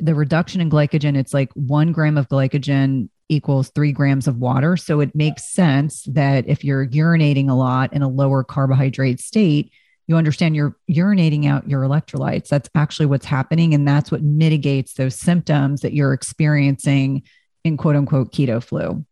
the reduction in glycogen, it's like one gram of glycogen equals three grams of water. So it makes sense that if you're urinating a lot in a lower carbohydrate state, you understand you're urinating out your electrolytes. That's actually what's happening. And that's what mitigates those symptoms that you're experiencing in quote unquote keto flu.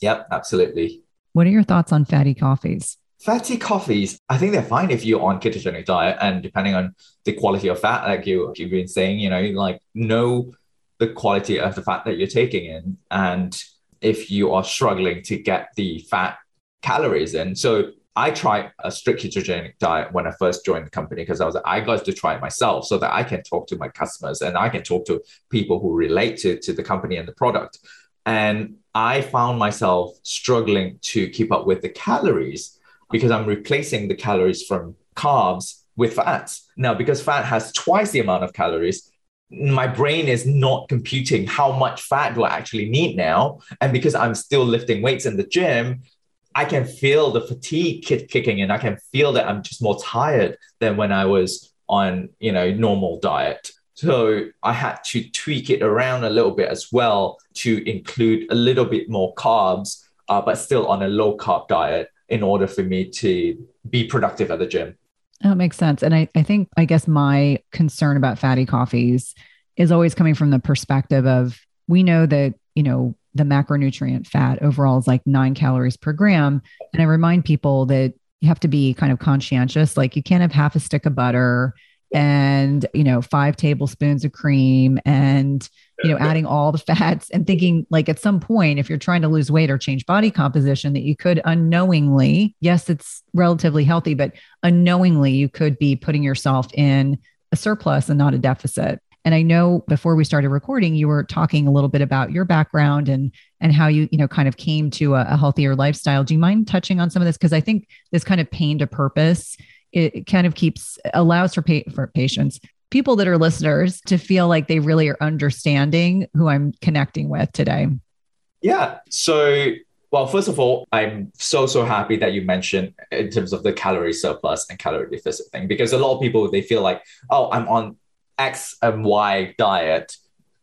Yep, absolutely. What are your thoughts on fatty coffees? Fatty coffees, I think they're fine if you're on ketogenic diet and depending on the quality of fat, like you, you've been saying, you know, like know the quality of the fat that you're taking in. And if you are struggling to get the fat calories in. So I tried a strict ketogenic diet when I first joined the company because I was like, I got to try it myself so that I can talk to my customers and I can talk to people who relate to, to the company and the product. And I found myself struggling to keep up with the calories because I'm replacing the calories from carbs with fats. Now, because fat has twice the amount of calories, my brain is not computing how much fat do I actually need now. And because I'm still lifting weights in the gym, I can feel the fatigue kicking in. I can feel that I'm just more tired than when I was on, you know, normal diet. So I had to tweak it around a little bit as well to include a little bit more carbs, uh, but still on a low carb diet in order for me to be productive at the gym. That makes sense. And I, I think, I guess my concern about fatty coffees is always coming from the perspective of we know that, you know, the macronutrient fat overall is like nine calories per gram. And I remind people that you have to be kind of conscientious. Like you can't have half a stick of butter and, you know, five tablespoons of cream and, you know, adding all the [LAUGHS] fats and thinking like at some point, if you're trying to lose weight or change body composition, that you could unknowingly, yes, it's relatively healthy, but unknowingly you could be putting yourself in a surplus and not a deficit. And I know before we started recording, you were talking a little bit about your background and and how you you know kind of came to a, a healthier lifestyle. Do you mind touching on some of this? Because I think this kind of pain to purpose it kind of keeps allows for pa- for patients people that are listeners to feel like they really are understanding who I'm connecting with today? Yeah. So, well, first of all, I'm so, so happy that you mentioned in terms of the calorie surplus and calorie deficit thing, because a lot of people, they feel like, oh, I'm on X and Y diet.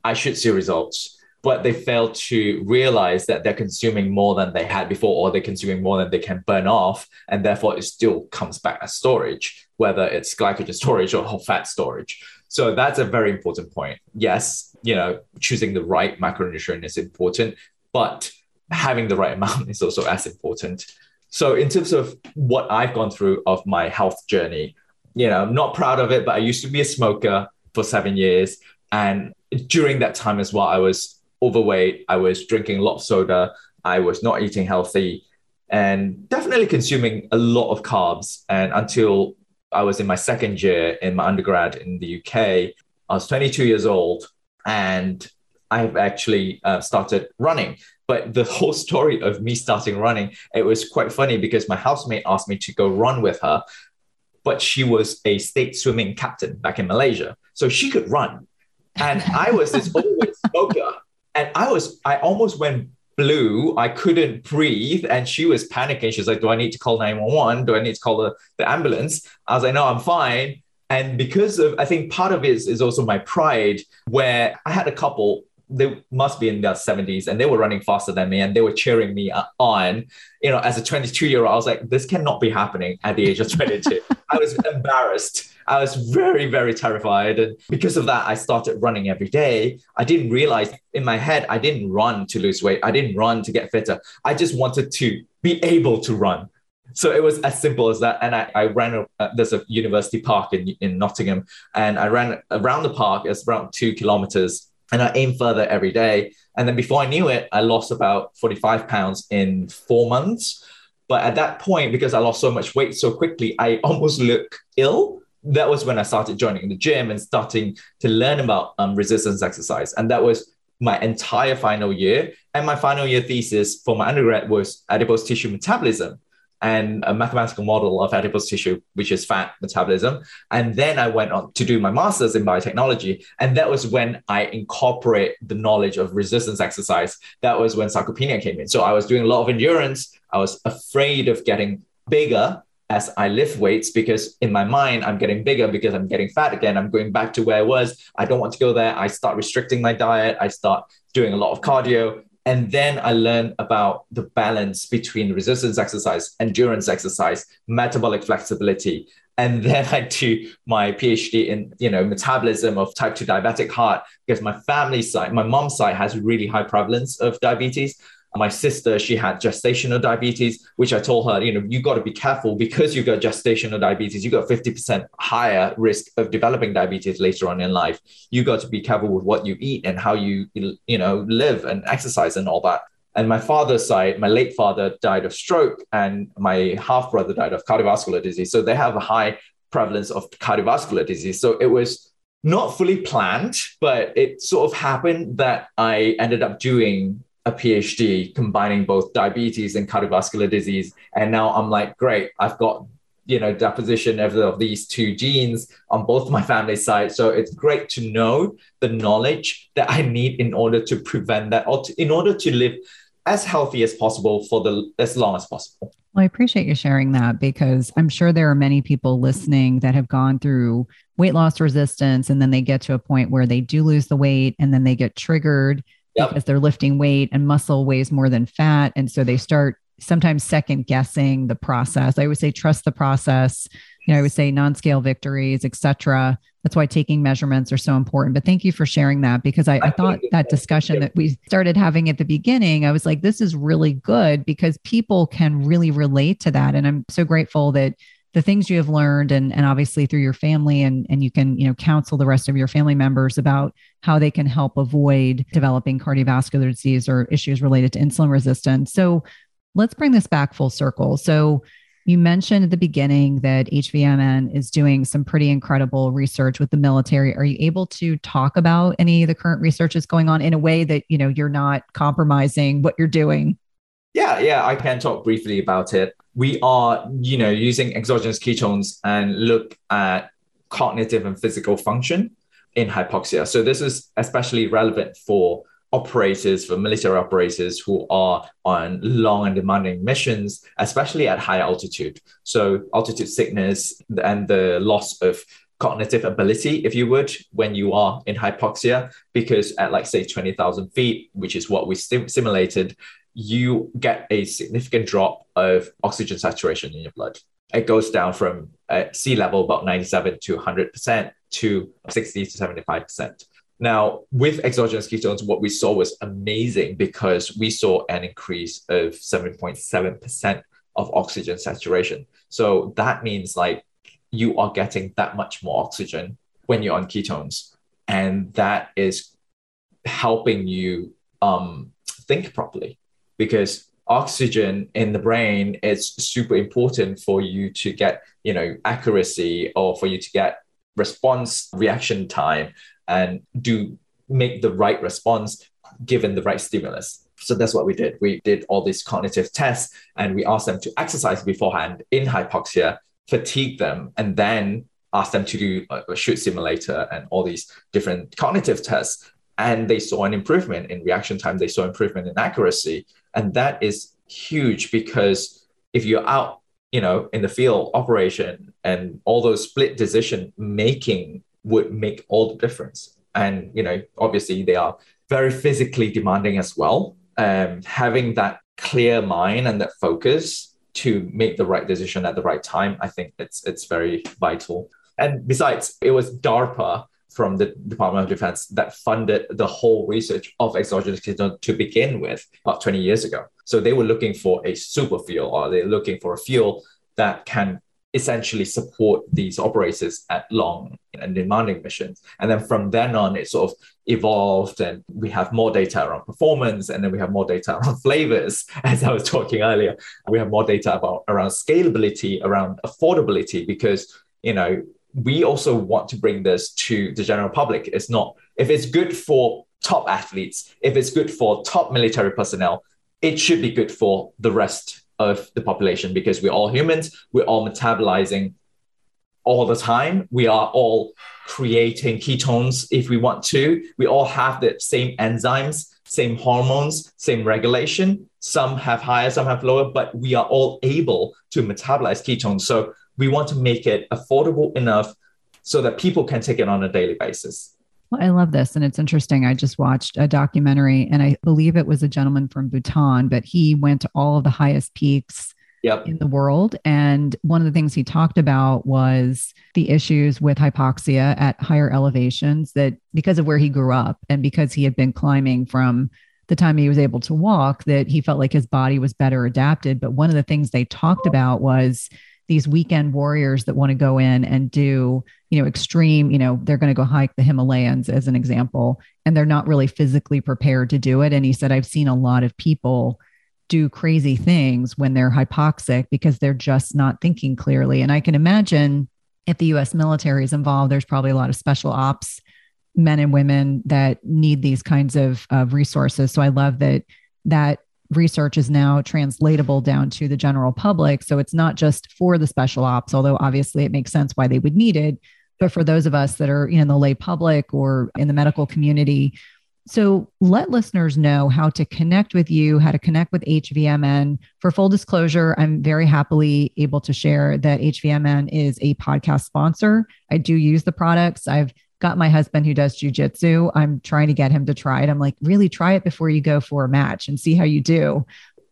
I should see results. But they fail to realize that they're consuming more than they had before, or they're consuming more than they can burn off. And therefore, it still comes back as storage whether it's glycogen storage or fat storage. So that's a very important point. Yes, you know, choosing the right macronutrient is important, but having the right [LAUGHS] amount is also as important. So in terms of what I've gone through of my health journey, you know, I'm not proud of it, but I used to be a smoker for seven years. And during that time as well, I was overweight. I was drinking a lot of soda. I was not eating healthy and definitely consuming a lot of carbs. And until I was in my second year in my undergrad in the UK. I was 22 years old and I've actually uh, started running. But the [LAUGHS] whole story of me starting running, it was quite funny because my housemate asked me to go run with her, but she was a state swimming captain back in Malaysia. So she could run. And I was this [LAUGHS] overweight smoker. And I was, I almost went blue. I couldn't breathe. And she was panicking. She's like, Do I need to call 911? Do I need to call the, the ambulance? I was like, No, I'm fine. And because of, I think part of it is, is also my pride, where I had a couple they must be in their 70s and they were running faster than me and they were cheering me on you know as a 22 year old i was like this cannot be happening at the age of 22 [LAUGHS] i was embarrassed I was very, very terrified. And because of that, I started running every day. I didn't realize in my head, I didn't run to lose weight. I didn't run to get fitter. I just wanted to be able to run. So it was as simple as that. And I, I ran, uh, there's a university park in, in Nottingham, and I ran around the park. It's around two kilometers. And I aim further every day. And then before I knew it, I lost about 45 pounds in four months. But at that point, because I lost so much weight so quickly, I [LAUGHS] almost look ill that was when I started joining the gym and starting to learn about um, resistance exercise. And that was my entire final year. And my final year thesis for my undergrad was adipose tissue metabolism and a mathematical model of adipose tissue, which is fat metabolism. And then I went on to do my master's in biotechnology. And that was when I incorporate the knowledge of resistance exercise. That was when sarcopenia came in. So I was doing a lot of endurance. I was afraid of getting bigger as I lift weights because in my mind, I'm getting bigger because I'm getting fat again. I'm going back to where I was. I don't want to go there. I start restricting my diet. I start doing a lot of cardio. And then I learn about the balance between resistance exercise, endurance exercise, metabolic flexibility. And then I do my PhD in, you know, metabolism of type 2 diabetic heart because my family side, my mom's side has really high prevalence of diabetes my sister she had gestational diabetes which i told her you know you got to be careful because you've got gestational diabetes you've got 50% higher risk of developing diabetes later on in life. You got to be careful with what you eat and how you you know live and exercise and all that. And my father's side my late father died of stroke and my half brother died of cardiovascular disease. So they have a high prevalence of cardiovascular disease. So it was not fully planned but it sort of happened that i ended up doing a PhD combining both diabetes and cardiovascular disease. And now I'm like, great, I've got you know deposition of, of these two genes on both my family side so it's great to know the knowledge that i need in order to prevent that or to, in order to live as healthy as possible for the as long as possible well, I appreciate you sharing that because I'm sure there are many people listening that have gone through weight loss resistance and then they get to a point where they do lose the weight and then they get triggered yep. because they're lifting weight and muscle weighs more than fat. And so they start sometimes second guessing the process. I would say trust the process. You know, I would say non-scale victories, etc. That's why taking measurements are so important. But thank you for sharing that because I, I thought that discussion that we started having at the beginning, I was like, this is really good because people can really relate to that. And I'm so grateful that the things you have learned and, and obviously through your family and, and you can you know counsel the rest of your family members about how they can help avoid developing cardiovascular disease or issues related to insulin resistance so let's bring this back full circle so you mentioned at the beginning that HVMN is doing some pretty incredible research with the military. Are you able to talk about any of the current research that's going on in a way that you know you're not compromising what you're doing? Yeah, yeah, I can talk briefly about it. We are, you know, using exogenous ketones and look at cognitive and physical function in hypoxia. So this is especially relevant for operators, for military operators who are on long and demanding missions, especially at high altitude. So altitude sickness and the loss of cognitive ability, if you would, when you are in hypoxia, because at like say 20,000 feet, which is what we sim- simulated, you get a significant drop of oxygen saturation in your blood. It goes down from uh, sea level about 97 to 100% to 60 to 75%. Now, with exogenous ketones, what we saw was amazing because we saw an increase of 7.7% of oxygen saturation. So that means like you are getting that much more oxygen when you're on ketones. And that is helping you um, think properly because oxygen in the brain is super important for you to get you know accuracy or for you to get response reaction time and do make the right response given the right stimulus. So that's what we did. We did all these cognitive tests and we asked them to exercise beforehand in hypoxia fatigue them and then ask them to do a shoot simulator and all these different cognitive tests and they saw an improvement in reaction time they saw improvement in accuracy. And that is huge because if you're out you know in the field operation and all those split decision making would make all the difference. And you know obviously they are very physically demanding as well. Um, having that clear mind and that focus to make the right decision at the right time i think it's it's very vital. And besides it was darpa from the Department of Defense that funded the whole research of exogenous ketone to begin with about 20 years ago. So they were looking for a super fuel or they're looking for a fuel that can essentially support these operators at long and demanding missions. And then from then on, it sort of evolved and we have more data around performance and then we have more data [LAUGHS] around flavors, as I was talking earlier. We have more data about around scalability, around affordability, because you know we also want to bring this to the general public. It's not, if it's good for top athletes, if it's good for top military personnel, it should be good for the rest of the population because we're all humans, we're all metabolizing all the time. We are all creating ketones if we want to. We all have the same enzymes, same hormones, same regulation. Some have higher, some have lower, but we are all able to metabolize ketones. So we want to make it affordable enough so that people can take it on a daily basis. Well, I love this. And it's interesting. I just watched a documentary, and I believe it was a gentleman from Bhutan, but he went to all of the highest peaks yep. in the world. And one of the things he talked about was the issues with hypoxia at higher elevations that because of where he grew up and because he had been climbing from the time he was able to walk, that he felt like his body was better adapted. But one of the things they talked about was these weekend warriors that want to go in and do, you know, extreme, you know, they're going to go hike the Himalayas as an example, and they're not really physically prepared to do it. And he said, I've seen a lot of people do crazy things when they're hypoxic because they're just not thinking clearly. And I can imagine if the US military is involved, there's probably a lot of special ops men and women that need these kinds of, of resources. So I love that that research is now translatable down to the general public. So it's not just for the special ops, although obviously it makes sense why they would need it, but for those of us that are in the lay public or in the medical community. So let listeners know how to connect with you, how to connect with HVMN. For full disclosure, I'm very happily able to share that HVMN is a podcast sponsor. I do use the products. I've got my husband who does jujitsu. I'm trying to get him to try it. I'm like, really try it before you go for a match and see how you do.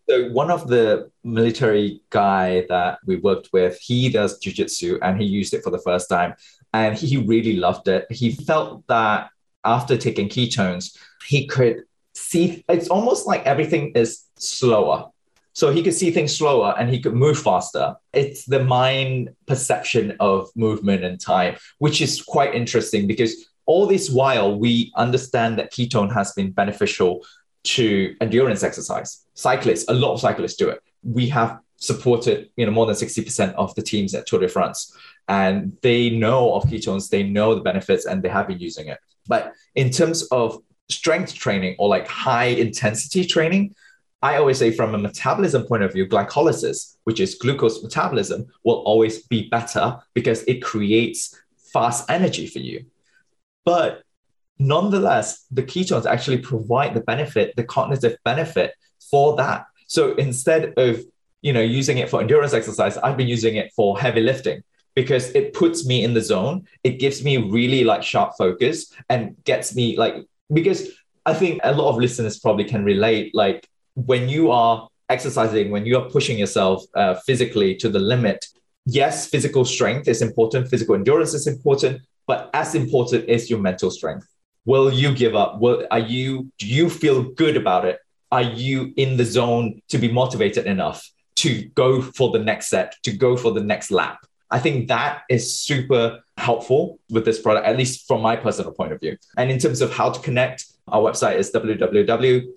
So one of the military guy that we worked with, he does jujitsu and he used it for the first time and he really loved it. He felt that after taking ketones, he could see it's almost like everything is slower. So he could see things slower and he could move faster. It's the mind perception of movement and time, which is quite interesting because all this while we understand that ketone has been beneficial to endurance exercise. Cyclists, a lot of cyclists do it. We have supported you know more than 60% of the teams at Tour de France and they know of ketones they know the benefits and they have been using it but in terms of strength training or like high intensity training I always say from a metabolism point of view, glycolysis, which is glucose metabolism, will always be better because it creates fast energy for you. But nonetheless, the ketones actually provide the benefit, the cognitive benefit for that. So instead of you know using it for endurance exercise, I've been using it for heavy lifting because it puts me in the zone. It gives me really like sharp focus and gets me like because I think a lot of listeners probably can relate like when you are exercising, when you are pushing yourself uh, physically to the limit, yes, physical strength is important, physical endurance is important, but as important is your mental strength. Will you give up? Will are you do you feel good about it? Are you in the zone to be motivated enough to go for the next set, to go for the next lap? I think that is super helpful with this product, at least from my personal point of view. And in terms of how to connect, our website is www.hvmn.com.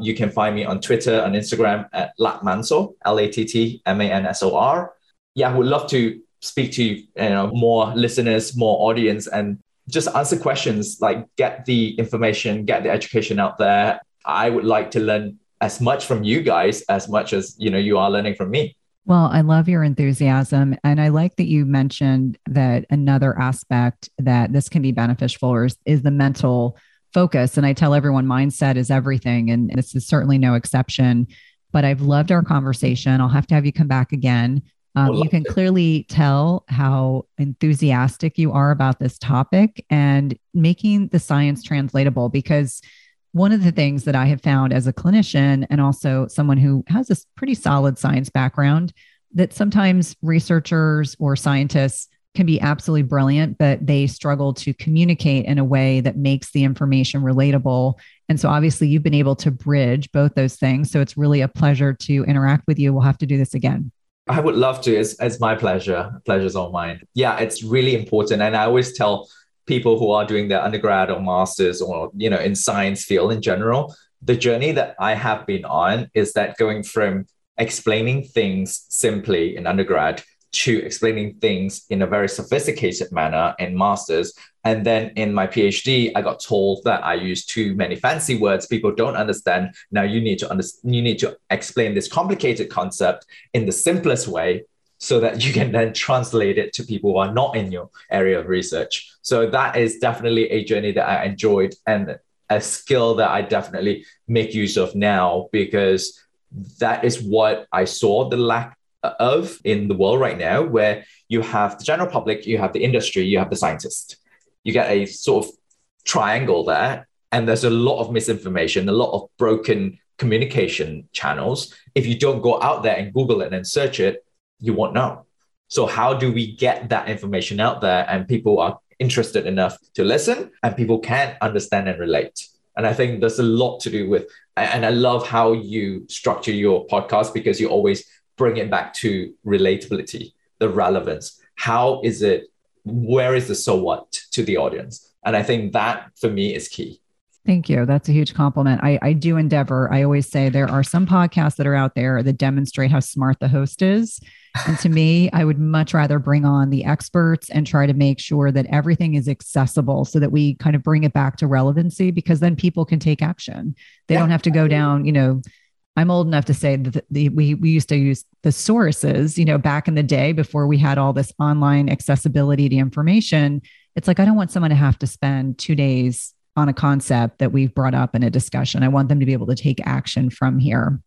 You can find me on Twitter and Instagram at Lattmansor, L-A-T-T-M-A-N-S-O-R. Yeah, I would love to speak to you know more listeners, more audience, and just answer questions. Like get the information, get the education out there. I would like to learn as much from you guys as much as you know you are learning from me. Well, I love your enthusiasm. And I like that you mentioned that another aspect that this can be beneficial is, is the mental focus. And I tell everyone mindset is everything. And this is certainly no exception. But I've loved our conversation. I'll have to have you come back again. Um, you can clearly tell how enthusiastic you are about this topic and making the science translatable because one of the things that I have found as a clinician and also someone who has a pretty solid science background that sometimes researchers or scientists can be absolutely brilliant, but they struggle to communicate in a way that makes the information relatable. And so, obviously, you've been able to bridge both those things. So, it's really a pleasure to interact with you. We'll have to do this again. I would love to. It's, it's my pleasure. Pleasure's all mine. Yeah, it's really important. And I always tell people who are doing their undergrad or masters or you know in science field in general the journey that i have been on is that going from explaining things simply in undergrad to explaining things in a very sophisticated manner in masters. And then in my phd i got told that i use too many fancy words. People don't understand. Now you need to understand you need to explain this complicated concept in the simplest way so that you can then translate it to people who are not in your area of research. So that is definitely a journey that I enjoyed and a skill that I definitely make use of now because that is what I saw the lack of in the world right now, where you have the general public, you have the industry, you have the scientist. You get a sort of triangle there, and there's a lot of misinformation, a lot of broken communication channels. If you don't go out there and Google it and search it, you won't know. So how do we get that information out there and people are interested enough to listen and people can understand and relate? And I think there's a lot to do with, and I love how you structure your podcast because you always bring it back to relatability, the relevance. How is it, where is the so what to the audience? And I think that for me is key. Thank you. That's a huge compliment. I, I do endeavor. I always say there are some podcasts that are out there that demonstrate how smart the host is. And to me, I would much rather bring on the experts and try to make sure that everything is accessible so that we kind of bring it back to relevancy because then people can take action. They yeah. don't have to go down, you know, I'm old enough to say that the, the, we, we used to use the sources, you know, back in the day before we had all this online accessibility to information. It's like, I don't want someone to have to spend two days on a concept that we've brought up in a discussion. I want them to be able to take action from here.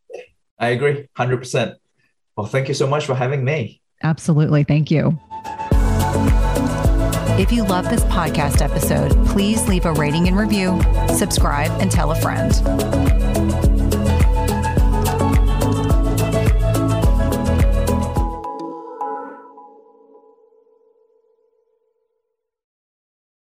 I agree 100%. Well, thank you so much for having me. Absolutely. Thank you. If you love this podcast episode, please leave a rating and review, subscribe, and tell a friend.